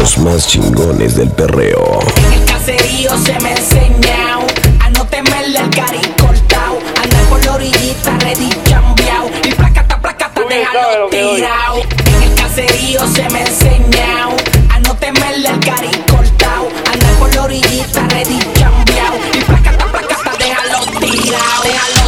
los más chingones del perreo. En el caserío se me enseñao a no temerle el cari cortao. Andar por la orillita ready cambiao y placata placata déjalo tirao. En el caserío se me enseñao a no temerle el cari cortao. Andar por la orillita ready cambiao y placata placata déjalo tirao. Déjalo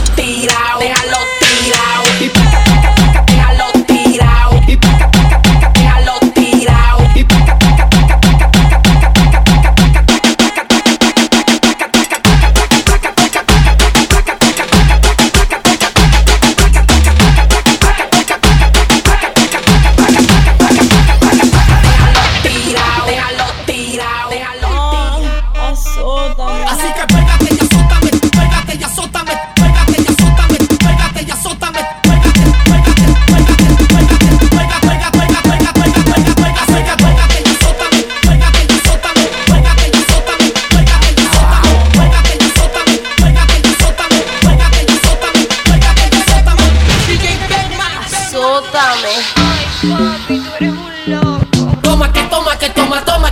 Azótame. Ay, papi, tú eres un loco. Toma que toma que toma, toma